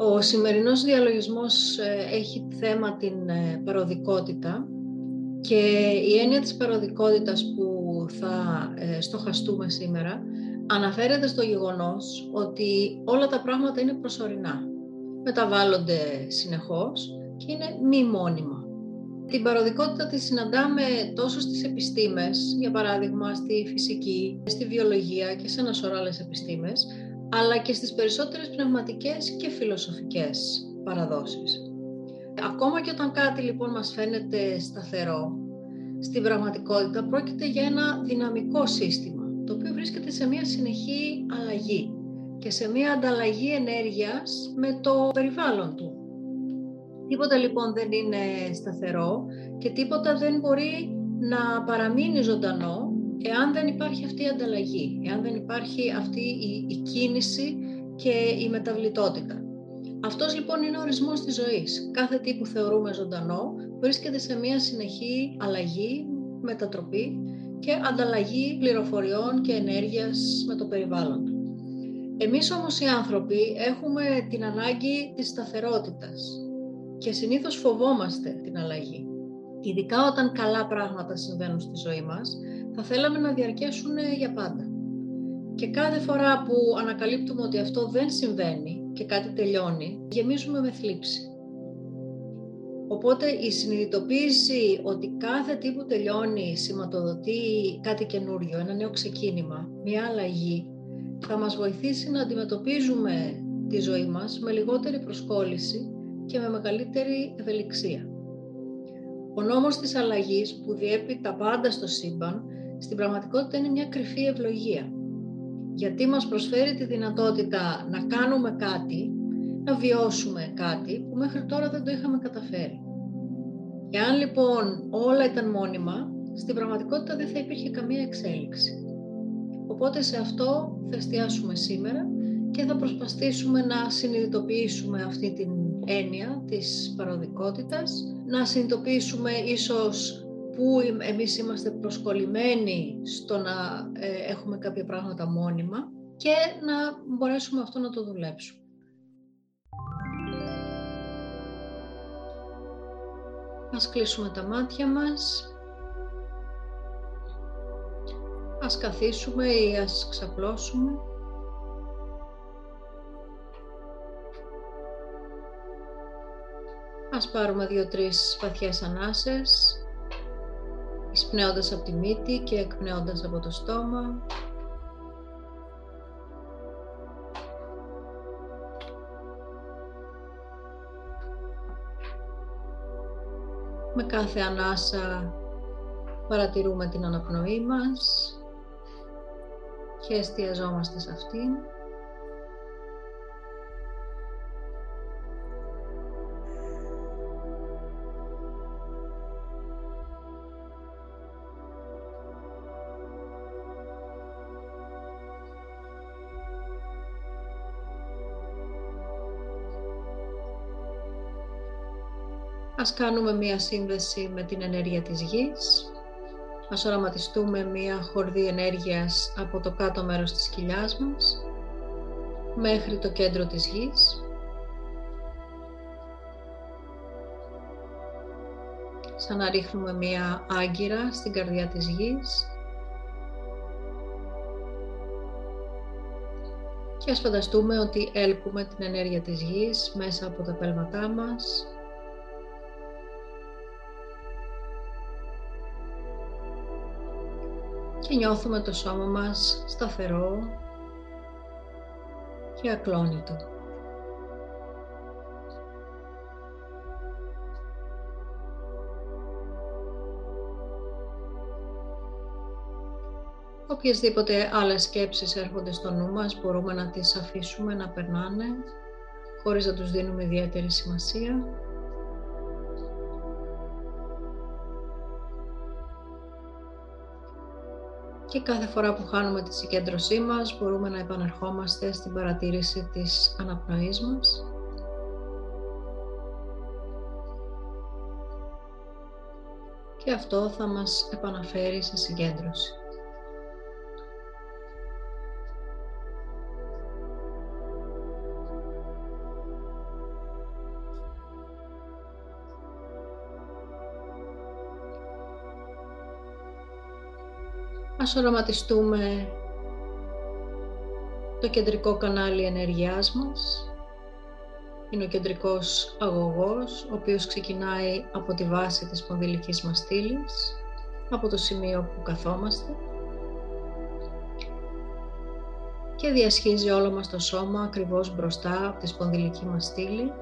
Ο σημερινός διαλογισμός ε, έχει θέμα την ε, παροδικότητα και η έννοια της παροδικότητας που θα ε, στοχαστούμε σήμερα αναφέρεται στο γεγονός ότι όλα τα πράγματα είναι προσωρινά. Μεταβάλλονται συνεχώς και είναι μη μόνιμα. Την παροδικότητα τη συναντάμε τόσο στις επιστήμες, για παράδειγμα στη φυσική, στη βιολογία και σε ένα σωρό άλλες επιστήμες, αλλά και στις περισσότερες πνευματικές και φιλοσοφικές παραδόσεις. Ακόμα και όταν κάτι λοιπόν μας φαίνεται σταθερό, στην πραγματικότητα πρόκειται για ένα δυναμικό σύστημα, το οποίο βρίσκεται σε μια συνεχή αλλαγή και σε μια ανταλλαγή ενέργειας με το περιβάλλον του. Τίποτα λοιπόν δεν είναι σταθερό και τίποτα δεν μπορεί να παραμείνει ζωντανό εάν δεν υπάρχει αυτή η ανταλλαγή, εάν δεν υπάρχει αυτή η, κίνηση και η μεταβλητότητα. Αυτός λοιπόν είναι ο ορισμός της ζωής. Κάθε τι που θεωρούμε ζωντανό βρίσκεται σε μια συνεχή αλλαγή, μετατροπή και ανταλλαγή πληροφοριών και ενέργειας με το περιβάλλον του. Εμείς όμως οι άνθρωποι έχουμε την ανάγκη της σταθερότητας και συνήθως φοβόμαστε την αλλαγή. Ειδικά όταν καλά πράγματα συμβαίνουν στη ζωή μας, θα θέλαμε να διαρκέσουν για πάντα. Και κάθε φορά που ανακαλύπτουμε ότι αυτό δεν συμβαίνει και κάτι τελειώνει, γεμίζουμε με θλίψη. Οπότε η συνειδητοποίηση ότι κάθε τι που τελειώνει σηματοδοτεί κάτι καινούριο, ένα νέο ξεκίνημα, μια αλλαγή, θα μας βοηθήσει να αντιμετωπίζουμε τη ζωή μας με λιγότερη προσκόλληση και με μεγαλύτερη ευελιξία. Ο νόμος της αλλαγής που διέπει τα πάντα στο σύμπαν, στην πραγματικότητα είναι μια κρυφή ευλογία. Γιατί μας προσφέρει τη δυνατότητα να κάνουμε κάτι, να βιώσουμε κάτι που μέχρι τώρα δεν το είχαμε καταφέρει. Εάν λοιπόν όλα ήταν μόνιμα, στην πραγματικότητα δεν θα υπήρχε καμία εξέλιξη. Οπότε σε αυτό θα εστιάσουμε σήμερα και θα προσπαθήσουμε να συνειδητοποιήσουμε αυτή την έννοια της παροδικότητας, να συνειδητοποιήσουμε ίσως που εμείς είμαστε προσκολλημένοι στο να ε, έχουμε κάποια πράγματα μόνιμα και να μπορέσουμε αυτό να το δουλέψουμε. Ας κλείσουμε τα μάτια μας. Ας καθίσουμε ή ας ξαπλώσουμε. Ας πάρουμε δύο-τρεις βαθιές ανάσες, εισπνέοντας από τη μύτη και εκπνέοντας από το στόμα. Με κάθε ανάσα παρατηρούμε την αναπνοή μας και εστιαζόμαστε σε αυτήν. Ας κάνουμε μία σύνδεση με την ενέργεια της γης. Ας οραματιστούμε μία χορδή ενέργειας από το κάτω μέρος της κοιλιάς μας μέχρι το κέντρο της γης. Σαν να ρίχνουμε μία άγκυρα στην καρδιά της γης. Και ας φανταστούμε ότι έλκουμε την ενέργεια της γης μέσα από τα πέλματά μας και νιώθουμε το σώμα μας σταθερό και ακλόνητο. Οποιασδήποτε άλλες σκέψεις έρχονται στο νου μας μπορούμε να τις αφήσουμε να περνάνε χωρίς να τους δίνουμε ιδιαίτερη σημασία και κάθε φορά που χάνουμε τη συγκέντρωσή μας μπορούμε να επανερχόμαστε στην παρατήρηση της αναπνοής μας. Και αυτό θα μας επαναφέρει σε συγκέντρωση. Ας οραματιστούμε το κεντρικό κανάλι ενέργειάς μας. Είναι ο κεντρικός αγωγός, ο οποίος ξεκινάει από τη βάση της σπονδυλικής μας στήλης, από το σημείο που καθόμαστε και διασχίζει όλο μας το σώμα ακριβώς μπροστά από τη σπονδυλική μας στήλη,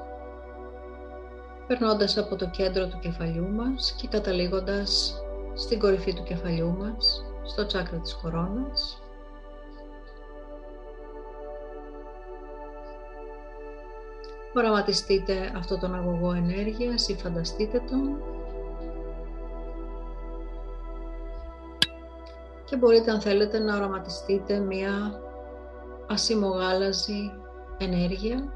περνώντας από το κέντρο του κεφαλιού μας και καταλήγοντας στην κορυφή του κεφαλιού μας, στο τσάκρα της κορώνας. Οραματιστείτε αυτό τον αγωγό ενέργειας ή φανταστείτε τον. Και μπορείτε αν θέλετε να οραματιστείτε μία ασημογάλαζη ενέργεια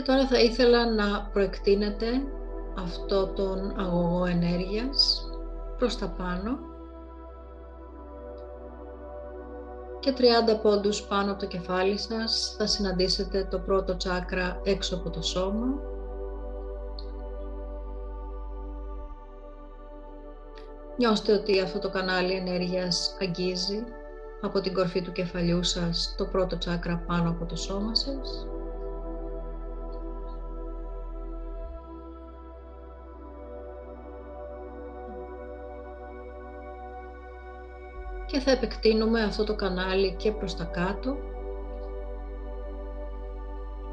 Και τώρα θα ήθελα να προεκτείνετε αυτό τον αγωγό ενέργειας προς τα πάνω και 30 πόντους πάνω από το κεφάλι σας θα συναντήσετε το πρώτο τσάκρα έξω από το σώμα Νιώστε ότι αυτό το κανάλι ενέργειας αγγίζει από την κορφή του κεφαλιού σας το πρώτο τσάκρα πάνω από το σώμα σας. Και θα επεκτείνουμε αυτό το κανάλι και προς τα κάτω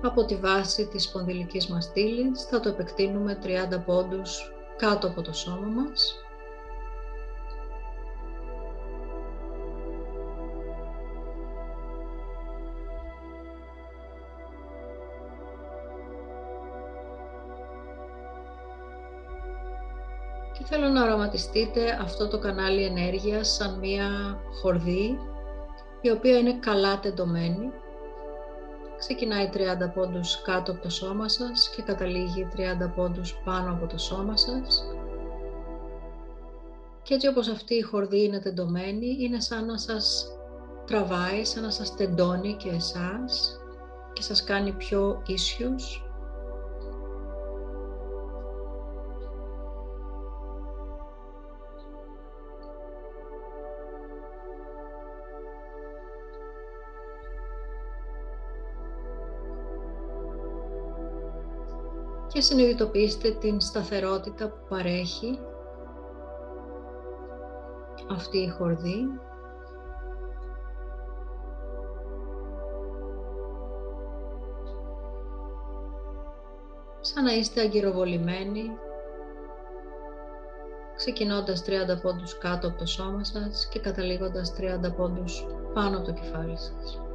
από τη βάση της σπονδυλικής μας στήλης. Θα το επεκτείνουμε 30 πόντους κάτω από το σώμα μας οραματιστείτε αυτό το κανάλι ενέργειας σαν μία χορδή η οποία είναι καλά τεντωμένη. Ξεκινάει 30 πόντους κάτω από το σώμα σας και καταλήγει 30 πόντους πάνω από το σώμα σας. Και έτσι όπως αυτή η χορδή είναι τεντωμένη, είναι σαν να σας τραβάει, σαν να σας τεντώνει και εσάς και σας κάνει πιο ίσιους και συνειδητοποιήστε την σταθερότητα που παρέχει αυτή η χορδή. Σαν να είστε αγκυροβολημένοι, ξεκινώντας 30 πόντους κάτω από το σώμα σας και καταλήγοντας 30 πόντους πάνω από το κεφάλι σας.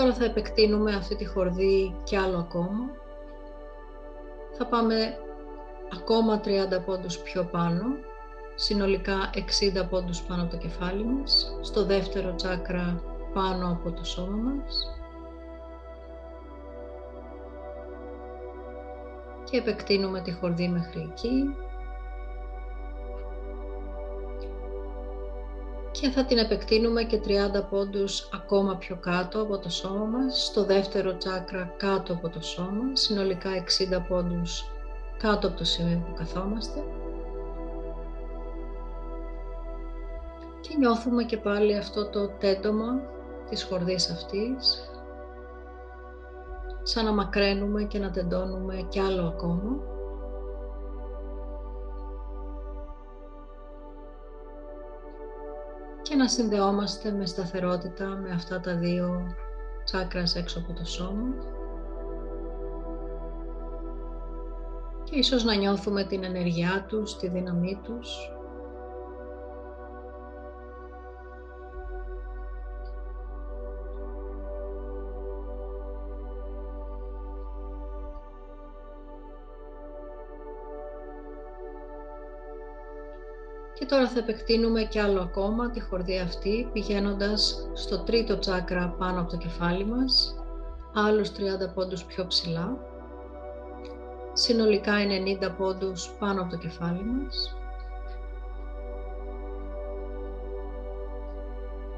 Τώρα θα επεκτείνουμε αυτή τη χορδή κι άλλο ακόμα. Θα πάμε ακόμα 30 πόντους πιο πάνω, συνολικά 60 πόντους πάνω από το κεφάλι μας, στο δεύτερο τσάκρα πάνω από το σώμα μας. Και επεκτείνουμε τη χορδή μέχρι εκεί. Και θα την επεκτείνουμε και 30 πόντους ακόμα πιο κάτω από το σώμα μας, στο δεύτερο τσάκρα κάτω από το σώμα, συνολικά 60 πόντους κάτω από το σημείο που καθόμαστε. Και νιώθουμε και πάλι αυτό το τέντομα της χορδής αυτής, σαν να μακραίνουμε και να τεντώνουμε κι άλλο ακόμα. Και να συνδεόμαστε με σταθερότητα με αυτά τα δύο τσάκρας έξω από το σώμα. Και ίσως να νιώθουμε την ενεργειά τους, τη δύναμή τους τώρα θα επεκτείνουμε κι άλλο ακόμα τη χορδή αυτή πηγαίνοντας στο τρίτο τσάκρα πάνω από το κεφάλι μας, άλλους 30 πόντους πιο ψηλά, συνολικά 90 πόντους πάνω από το κεφάλι μας.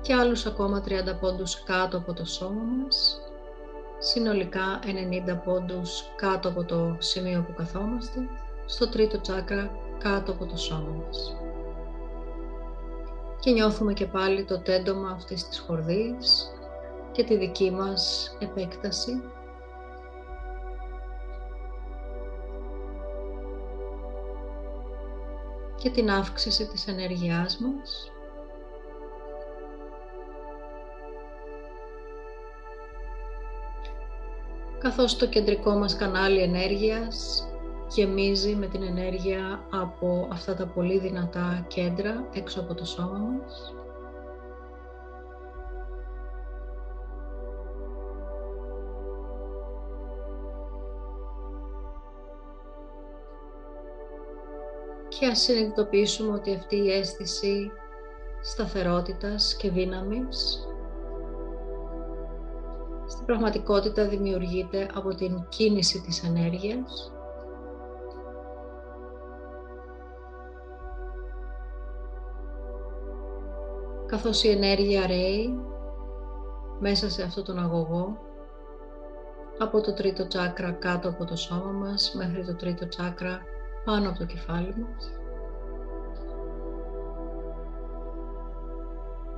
Και άλλους ακόμα 30 πόντους κάτω από το σώμα μας, συνολικά 90 πόντους κάτω από το σημείο που καθόμαστε, στο τρίτο τσάκρα κάτω από το σώμα μας. Και νιώθουμε και πάλι το τέντομα αυτής της χορδής και τη δική μας επέκταση και την αύξηση της ενέργειάς μας. Καθώς το κεντρικό μας κανάλι ενέργειας γεμίζει με την ενέργεια από αυτά τα πολύ δυνατά κέντρα έξω από το σώμα μας. και ας συνειδητοποιήσουμε ότι αυτή η αίσθηση σταθερότητας και δύναμης στην πραγματικότητα δημιουργείται από την κίνηση της ενέργειας καθώς η ενέργεια ρέει μέσα σε αυτό τον αγωγό από το τρίτο τσάκρα κάτω από το σώμα μας μέχρι το τρίτο τσάκρα πάνω από το κεφάλι μας.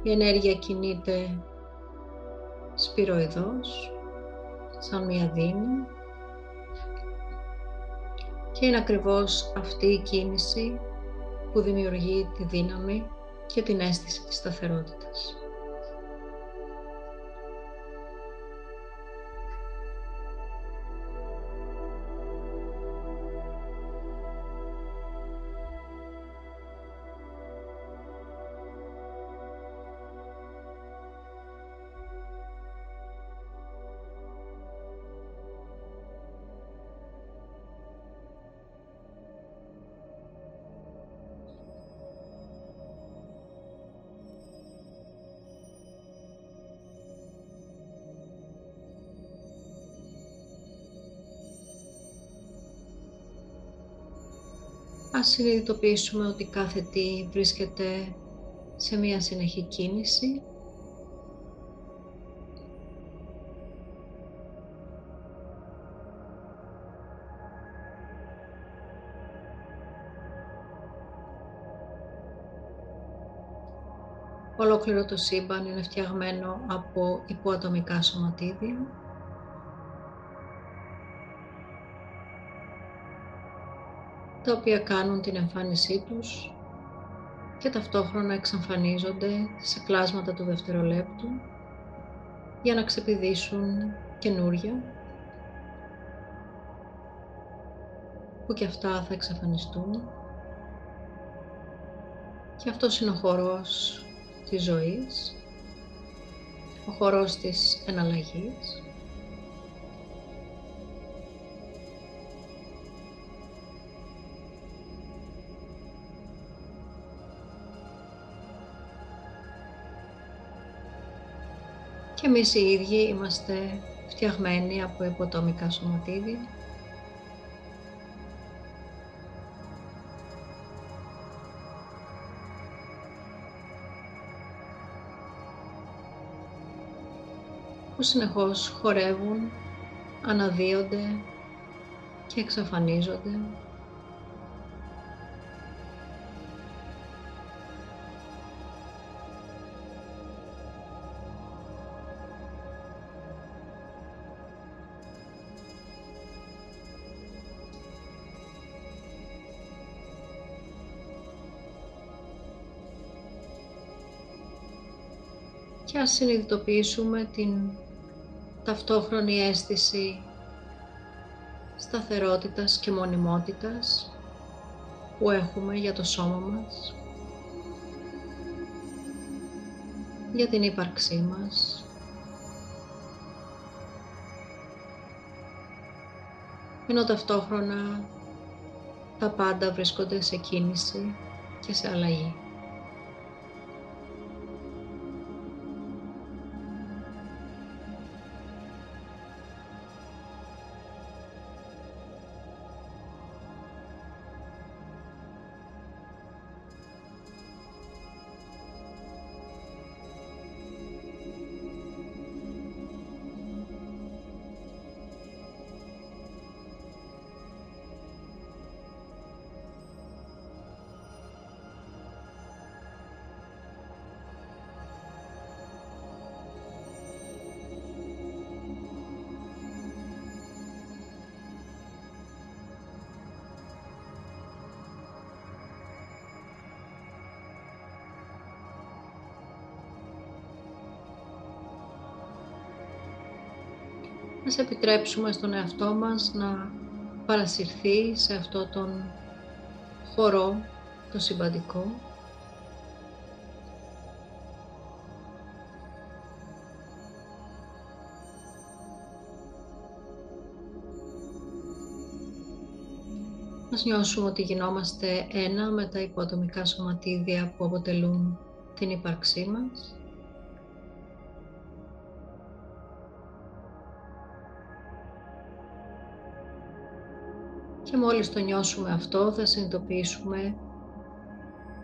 Η ενέργεια κινείται σπυροειδώς, σαν μία δίνη και είναι ακριβώς αυτή η κίνηση που δημιουργεί τη δύναμη και την αίσθηση της σταθερότητας. Συνειδητοποιήσουμε ότι κάθε τι βρίσκεται σε μία συνεχή κίνηση. Ολόκληρο το σύμπαν είναι φτιαγμένο από υποατομικά σωματίδια. Τα οποία κάνουν την εμφάνισή τους και ταυτόχρονα εξαφανίζονται σε κλάσματα του δευτερολέπτου για να ξεπηδήσουν καινούρια που και αυτά θα εξαφανιστούν. Και αυτός είναι ο χορός της ζωής, ο χορός της εναλλαγής και εμείς οι ίδιοι είμαστε φτιαγμένοι από υποτομικά σωματίδια. που συνεχώς χορεύουν, αναδύονται και εξαφανίζονται και ας συνειδητοποιήσουμε την ταυτόχρονη αίσθηση σταθερότητας και μονιμότητας που έχουμε για το σώμα μας, για την ύπαρξή μας. Ενώ ταυτόχρονα τα πάντα βρίσκονται σε κίνηση και σε αλλαγή. Ας επιτρέψουμε στον εαυτό μας να παρασυρθεί σε αυτό τον χορό, το συμπαντικό. Ας νιώσουμε ότι γινόμαστε ένα με τα υποτομικά σωματίδια που αποτελούν την ύπαρξή μας. Και μόλις το νιώσουμε αυτό θα συνειδητοποιήσουμε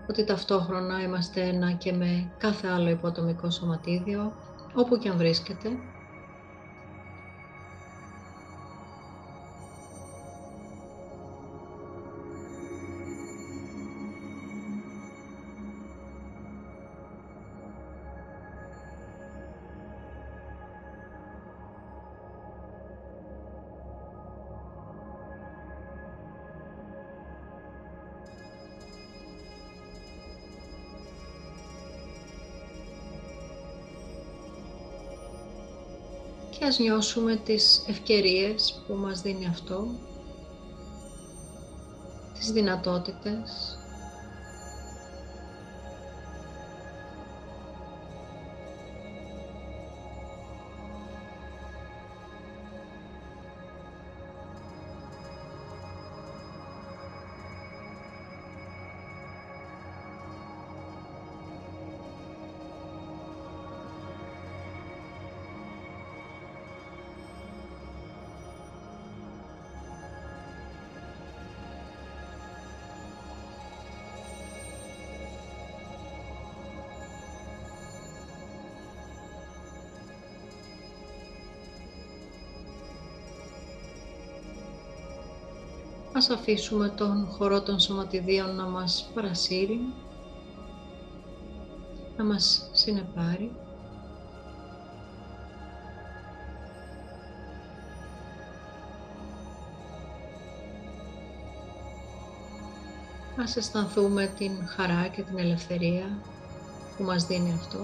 ότι ταυτόχρονα είμαστε ένα και με κάθε άλλο υποτομικό σωματίδιο, όπου και αν βρίσκεται. Ας νιώσουμε τις ευκαιρίες που μας δίνει αυτό, τις δυνατότητες Ας αφήσουμε τον χορό των σωματιδίων να μας παρασύρει, να μας συνεπάρει. Ας αισθανθούμε την χαρά και την ελευθερία που μας δίνει αυτό.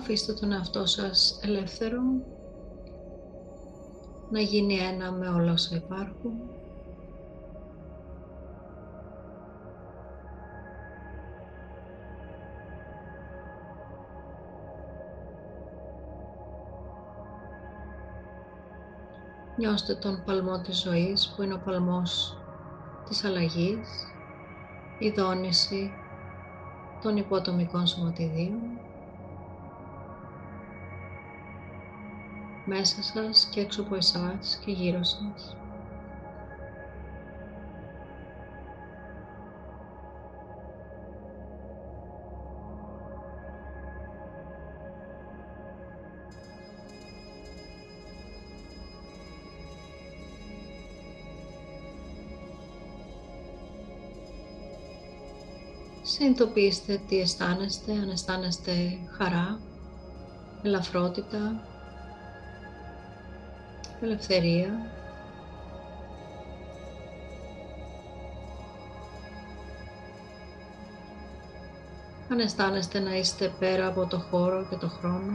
Αφήστε τον εαυτό σας ελεύθερο να γίνει ένα με όλα όσα υπάρχουν. Νιώστε τον παλμό της ζωής που είναι ο παλμός της αλλαγής, η δόνηση των υποτομικών σωματιδίων. Μέσα σας και έξω από εσάς και γύρω σας. Συνειδητοποιήστε τι αισθάνεστε, αν αισθάνεστε χαρά, ελαφρότητα, ελευθερία. Αν αισθάνεστε να είστε πέρα από το χώρο και το χρόνο,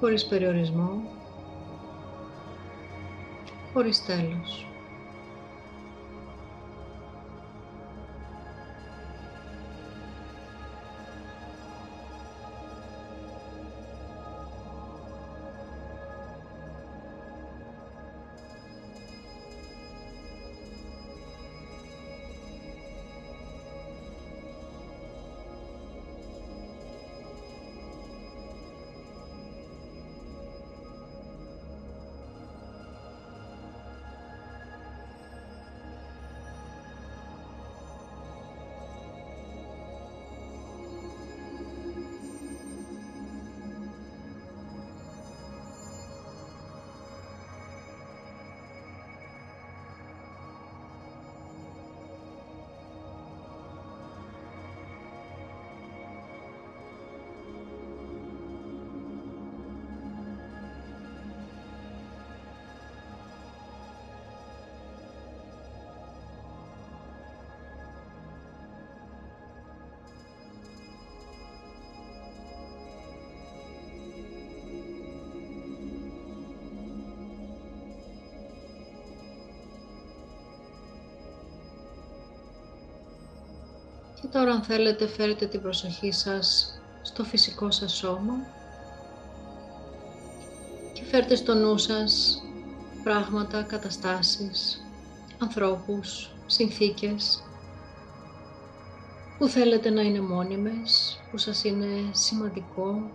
χωρίς περιορισμό, χωρίς τέλος. Και τώρα αν θέλετε φέρετε την προσοχή σας στο φυσικό σας σώμα και φέρτε στο νου σας πράγματα, καταστάσεις, ανθρώπους, συνθήκες που θέλετε να είναι μόνιμες, που σας είναι σημαντικό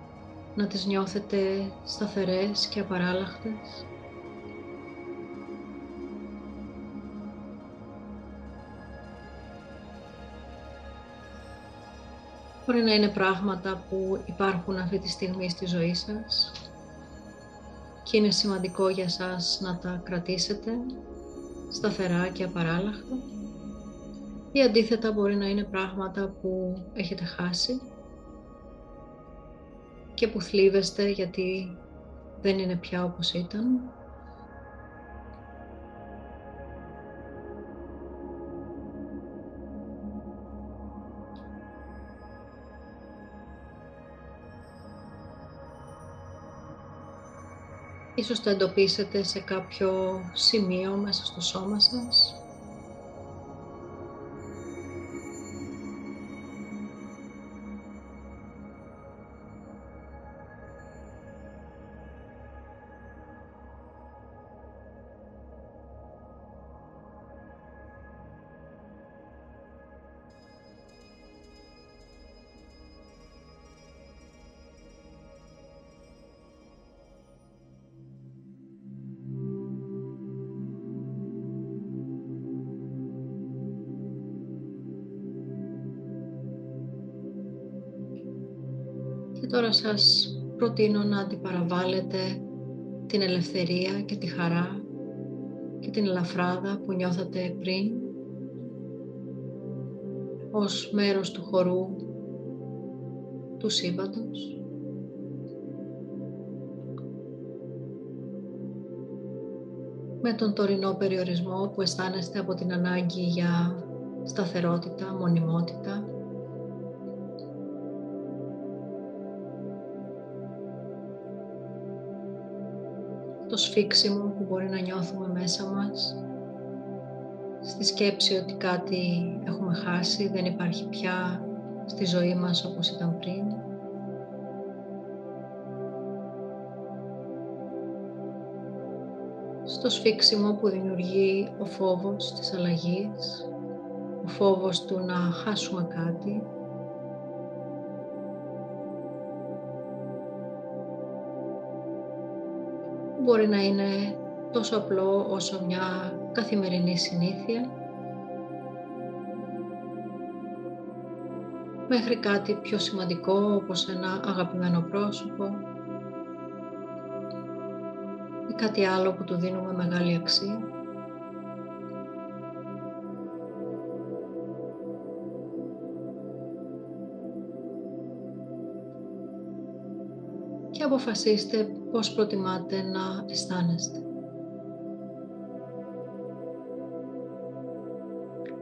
να τις νιώθετε σταθερές και απαράλλαχτες. Μπορεί να είναι πράγματα που υπάρχουν αυτή τη στιγμή στη ζωή σας και είναι σημαντικό για σας να τα κρατήσετε σταθερά και απαράλλαχτα ή αντίθετα μπορεί να είναι πράγματα που έχετε χάσει και που θλίβεστε γιατί δεν είναι πια όπως ήταν Ίσως το εντοπίσετε σε κάποιο σημείο μέσα στο σώμα σας. Τώρα σας προτείνω να αντιπαραβάλλετε την ελευθερία και τη χαρά και την ελαφράδα που νιώθατε πριν ως μέρος του χορού του σύμπαντος. Με τον τωρινό περιορισμό που αισθάνεστε από την ανάγκη για σταθερότητα, μονιμότητα το σφίξιμο που μπορεί να νιώθουμε μέσα μας, στη σκέψη ότι κάτι έχουμε χάσει, δεν υπάρχει πια στη ζωή μας όπως ήταν πριν. Στο σφίξιμο που δημιουργεί ο φόβος της αλλαγής, ο φόβος του να χάσουμε κάτι, μπορεί να είναι τόσο απλό όσο μια καθημερινή συνήθεια μέχρι κάτι πιο σημαντικό όπως ένα αγαπημένο πρόσωπο ή κάτι άλλο που του δίνουμε μεγάλη αξία. Και αποφασίστε πώς προτιμάτε να αισθάνεστε;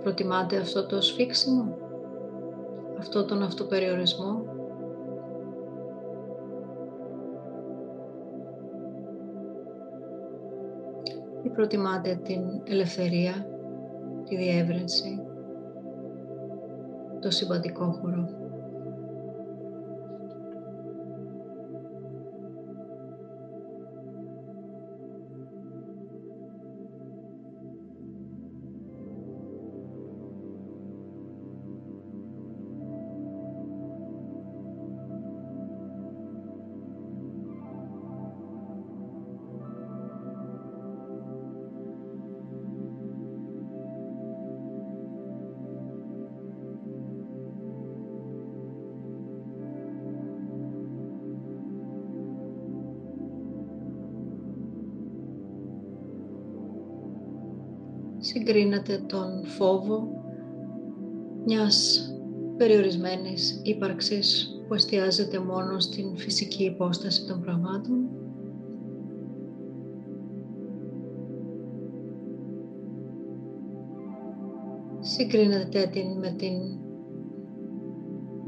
Προτιμάτε αυτό το σφίξιμο, αυτό τον αυτοπεριορισμό; Ή προτιμάτε την ελευθερία, τη διεύρυνση, το συμπαντικό χώρο; Συγκρίνεται τον φόβο μιας περιορισμένης ύπαρξης που εστιάζεται μόνο στην φυσική υπόσταση των πραγμάτων; Συγκρίνεται την με την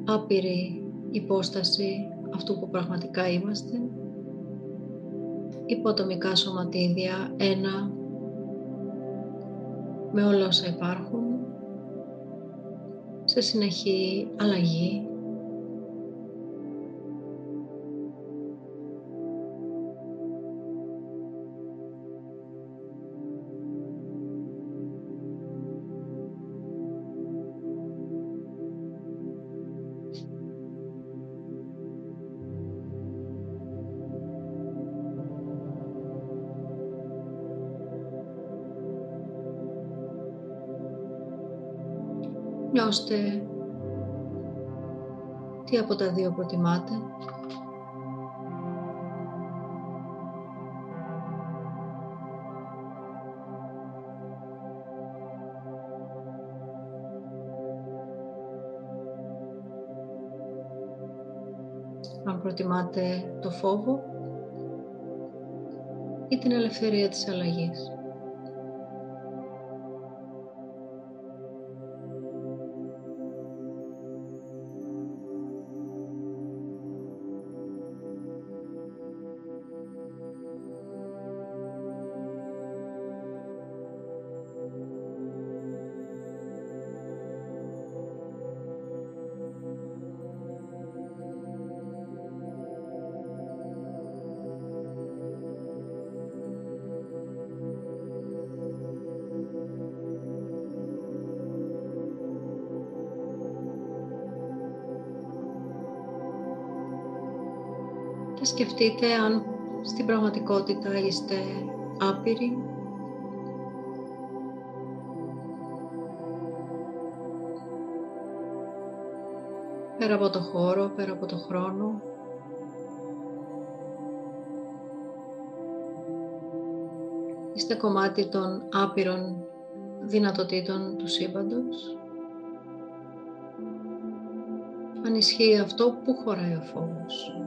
άπειρη υπόσταση αυτού που πραγματικά είμαστε. Υποτομικά σωματίδια, ένα με όλα όσα υπάρχουν, σε συνεχή αλλαγή Νιώστε τι από τα δύο προτιμάτε. Αν προτιμάτε το φόβο ή την ελευθερία της αλλαγής. Και σκεφτείτε αν στην πραγματικότητα είστε άπειροι πέρα από το χώρο, πέρα από το χρόνο. Είστε κομμάτι των άπειρων δυνατοτήτων του σύμπαντος. Αν ισχύει αυτό, πού χωράει ο φόβος; που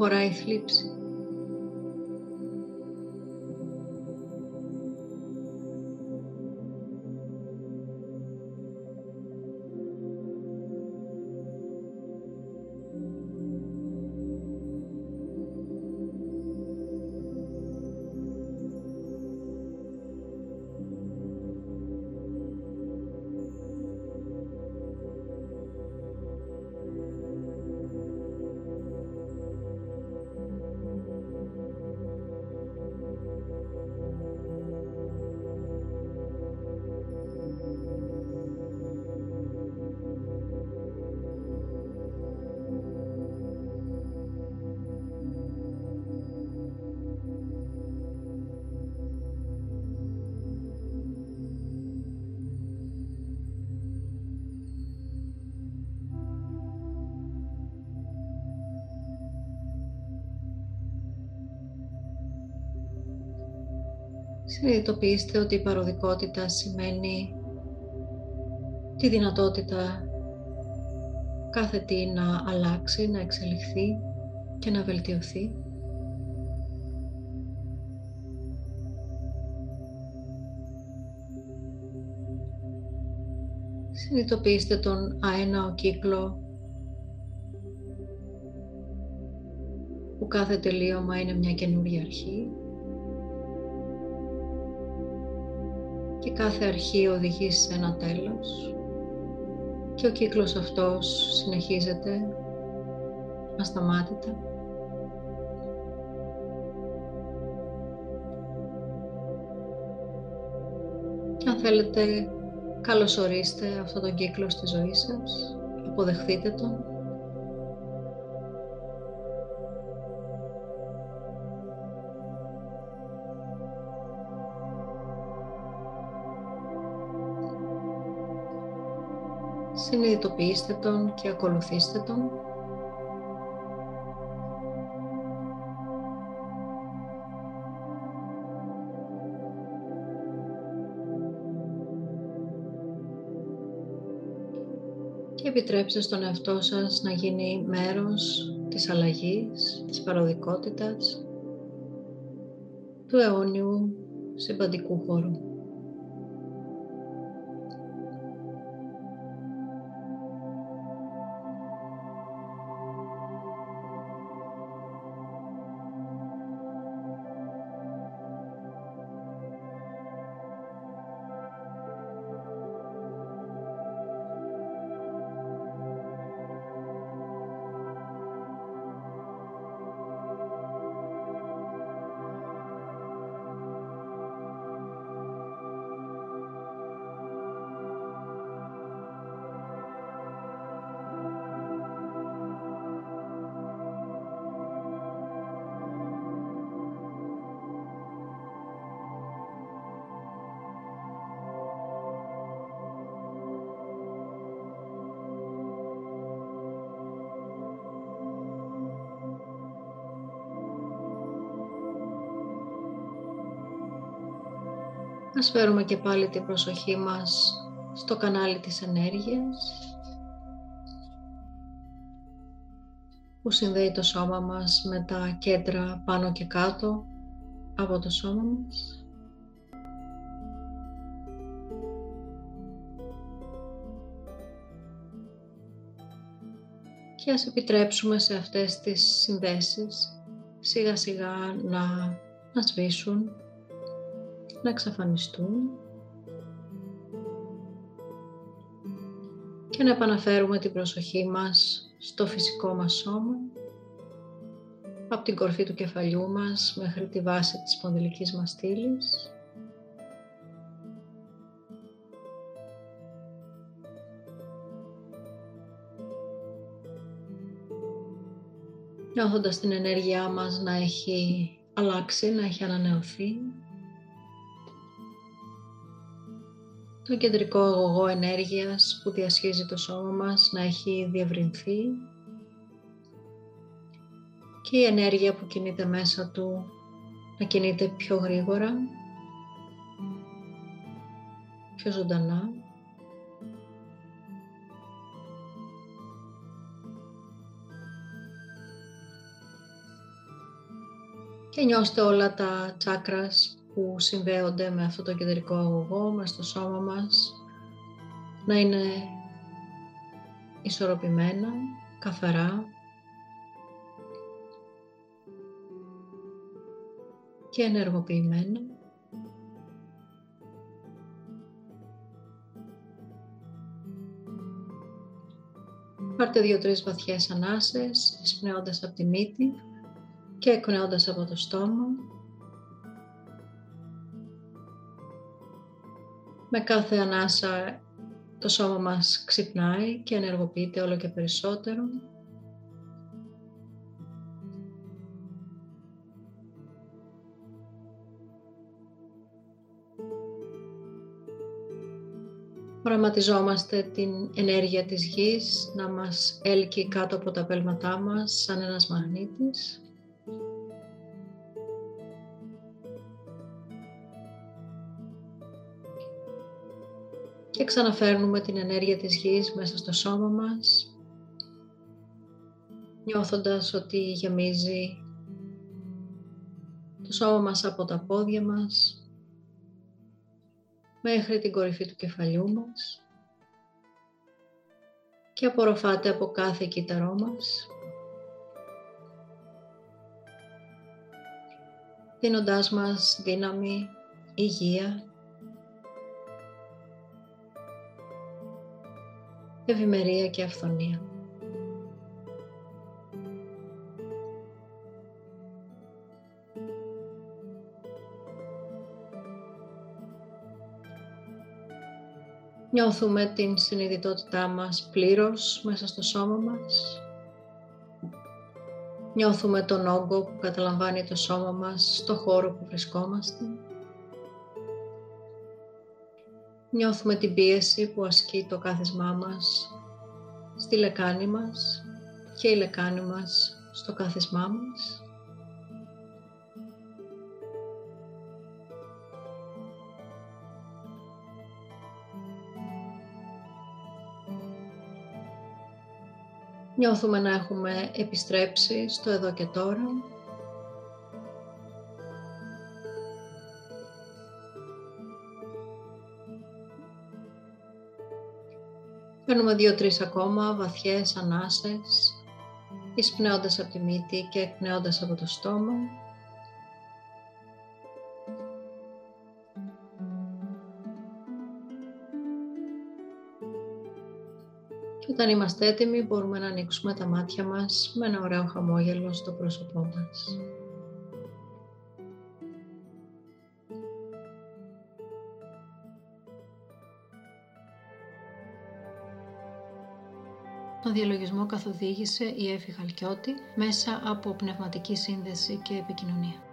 χωράει η θλίψη. Συνειδητοποιήστε ότι η παροδικότητα σημαίνει τη δυνατότητα κάθε τι να αλλάξει, να εξελιχθεί και να βελτιωθεί. Συνειδητοποιήστε τον αέναο κύκλο που κάθε τελείωμα είναι μια καινούργια αρχή και κάθε αρχή οδηγεί σε ένα τέλος και ο κύκλος αυτός συνεχίζεται ασταμάτητα. Και αν θέλετε καλωσορίστε αυτό τον κύκλο στη ζωή σας, αποδεχθείτε τον Συνειδητοποιήστε τον και ακολουθήστε τον. Και επιτρέψτε στον εαυτό σας να γίνει μέρος της αλλαγής, της παροδικότητας, του αιώνιου συμπαντικού χώρου. Ας φέρουμε και πάλι την προσοχή μας στο κανάλι της ενέργειας που συνδέει το σώμα μας με τα κέντρα πάνω και κάτω από το σώμα μας. Και ας επιτρέψουμε σε αυτές τις συνδέσεις σιγά σιγά να, να σβήσουν να εξαφανιστούν. Και να επαναφέρουμε την προσοχή μας στο φυσικό μας σώμα. Από την κορφή του κεφαλιού μας μέχρι τη βάση της σπονδυλικής μας στήλης. Νιώθοντας την ενέργειά μας να έχει αλλάξει, να έχει ανανεωθεί το κεντρικό αγωγό ενέργειας που διασχίζει το σώμα μας να έχει διευρυνθεί και η ενέργεια που κινείται μέσα του να κινείται πιο γρήγορα, πιο ζωντανά. Και νιώστε όλα τα τσάκρας που συνδέονται με αυτό το κεντρικό αγωγό, με στο σώμα μας, να είναι ισορροπημένα, καθαρά και ενεργοποιημένα. Πάρτε δύο-τρεις βαθιές ανάσες, εισπνέοντας από τη μύτη και εκπνέοντας από το στόμα. Με κάθε ανάσα το σώμα μας ξυπνάει και ενεργοποιείται όλο και περισσότερο. Οραματιζόμαστε την ενέργεια της γης να μας έλκει κάτω από τα πέλματά μας σαν ένας μαγνήτης. Και ξαναφέρνουμε την ενέργεια της γης μέσα στο σώμα μας νιώθοντας ότι γεμίζει το σώμα μας από τα πόδια μας μέχρι την κορυφή του κεφαλιού μας και απορροφάτε από κάθε κύτταρό μας δίνοντάς μας δύναμη, υγεία, ευημερία και αυθονία. Νιώθουμε την συνειδητότητά μας πλήρως μέσα στο σώμα μας. Νιώθουμε τον όγκο που καταλαμβάνει το σώμα μας στο χώρο που βρισκόμαστε. Νιώθουμε την πίεση που ασκεί το κάθισμά μας στη λεκάνη μας και η λεκάνη μας στο κάθισμά μας. Νιώθουμε να έχουμε επιστρέψει στο εδώ και τώρα. Παίρνουμε δύο-τρεις ακόμα βαθιές ανάσες, εισπνέοντας από τη μύτη και εκπνέοντας από το στόμα. όταν είμαστε έτοιμοι μπορούμε να ανοίξουμε τα μάτια μας με ένα ωραίο χαμόγελο στο πρόσωπό μας. Το διαλογισμό καθοδήγησε η Εύη Χαλκιώτη μέσα από πνευματική σύνδεση και επικοινωνία.